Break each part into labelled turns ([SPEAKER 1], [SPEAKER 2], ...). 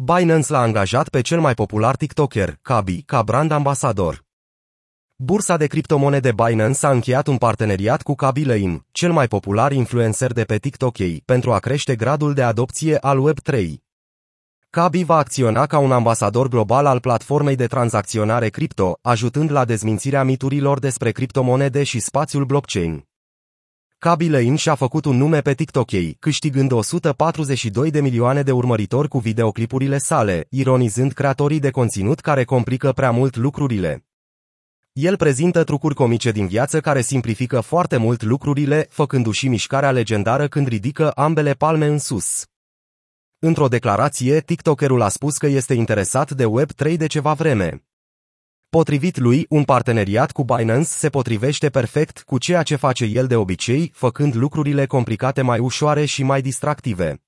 [SPEAKER 1] Binance l-a angajat pe cel mai popular TikToker, Kabi, ca brand ambasador. Bursa de criptomonede Binance a încheiat un parteneriat cu Kaby Lane, cel mai popular influencer de pe TikTok, pentru a crește gradul de adopție al Web3. Kaby va acționa ca un ambasador global al platformei de tranzacționare cripto, ajutând la dezmințirea miturilor despre criptomonede și spațiul blockchain. Kaby Lane și-a făcut un nume pe TikTok, câștigând 142 de milioane de urmăritori cu videoclipurile sale, ironizând creatorii de conținut care complică prea mult lucrurile. El prezintă trucuri comice din viață care simplifică foarte mult lucrurile, făcându-și mișcarea legendară când ridică ambele palme în sus. Într-o declarație, TikTokerul a spus că este interesat de Web3 de ceva vreme. Potrivit lui, un parteneriat cu Binance se potrivește perfect cu ceea ce face el de obicei, făcând lucrurile complicate mai ușoare și mai distractive.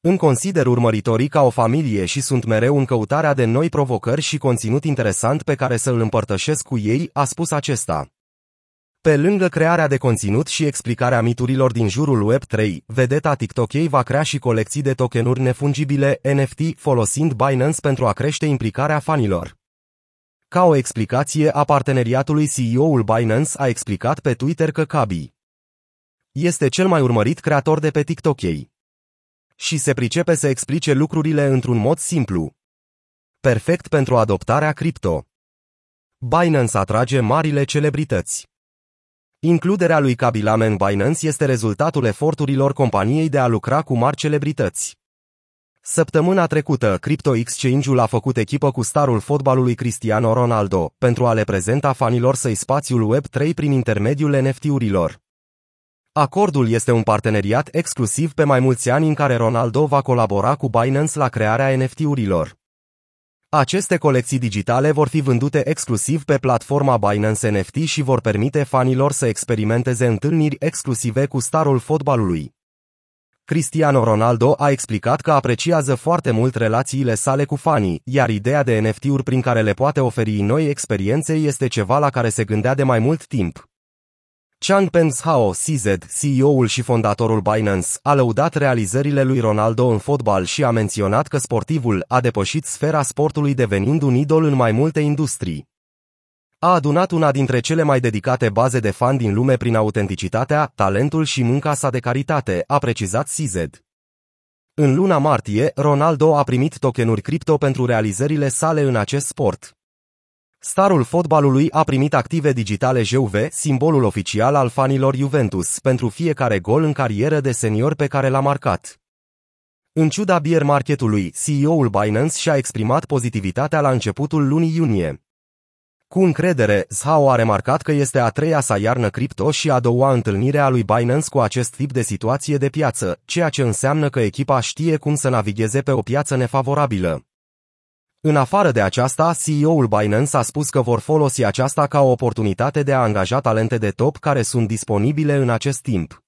[SPEAKER 1] Îmi consider urmăritorii ca o familie și sunt mereu în căutarea de noi provocări și conținut interesant pe care să îl împărtășesc cu ei, a spus acesta. Pe lângă crearea de conținut și explicarea miturilor din jurul Web3, vedeta TikTok va crea și colecții de tokenuri nefungibile NFT folosind Binance pentru a crește implicarea fanilor. Ca o explicație a parteneriatului CEO-ul Binance a explicat pe Twitter că Kabi este cel mai urmărit creator de pe TikTok și se pricepe să explice lucrurile într-un mod simplu. Perfect pentru adoptarea cripto. Binance atrage marile celebrități. Includerea lui Kabilame în Binance este rezultatul eforturilor companiei de a lucra cu mari celebrități. Săptămâna trecută, Crypto Exchange-ul a făcut echipă cu starul fotbalului Cristiano Ronaldo pentru a le prezenta fanilor săi spațiul Web3 prin intermediul NFT-urilor. Acordul este un parteneriat exclusiv pe mai mulți ani în care Ronaldo va colabora cu Binance la crearea NFT-urilor. Aceste colecții digitale vor fi vândute exclusiv pe platforma Binance NFT și vor permite fanilor să experimenteze întâlniri exclusive cu starul fotbalului. Cristiano Ronaldo a explicat că apreciază foarte mult relațiile sale cu fanii, iar ideea de NFT-uri prin care le poate oferi noi experiențe este ceva la care se gândea de mai mult timp. Changpeng Zhao, CZ, CEO-ul și fondatorul Binance, a lăudat realizările lui Ronaldo în fotbal și a menționat că sportivul a depășit sfera sportului devenind un idol în mai multe industrii. A adunat una dintre cele mai dedicate baze de fan din lume prin autenticitatea, talentul și munca sa de caritate, a precizat CZ. În luna martie, Ronaldo a primit tokenuri cripto pentru realizările sale în acest sport. Starul fotbalului a primit active digitale JUV, simbolul oficial al fanilor Juventus, pentru fiecare gol în carieră de senior pe care l-a marcat. În ciuda bier marketului, CEO-ul Binance și-a exprimat pozitivitatea la începutul lunii iunie. Cu încredere, Zhao a remarcat că este a treia sa iarnă cripto și a doua întâlnire a lui Binance cu acest tip de situație de piață, ceea ce înseamnă că echipa știe cum să navigheze pe o piață nefavorabilă. În afară de aceasta, CEO-ul Binance a spus că vor folosi aceasta ca o oportunitate de a angaja talente de top care sunt disponibile în acest timp.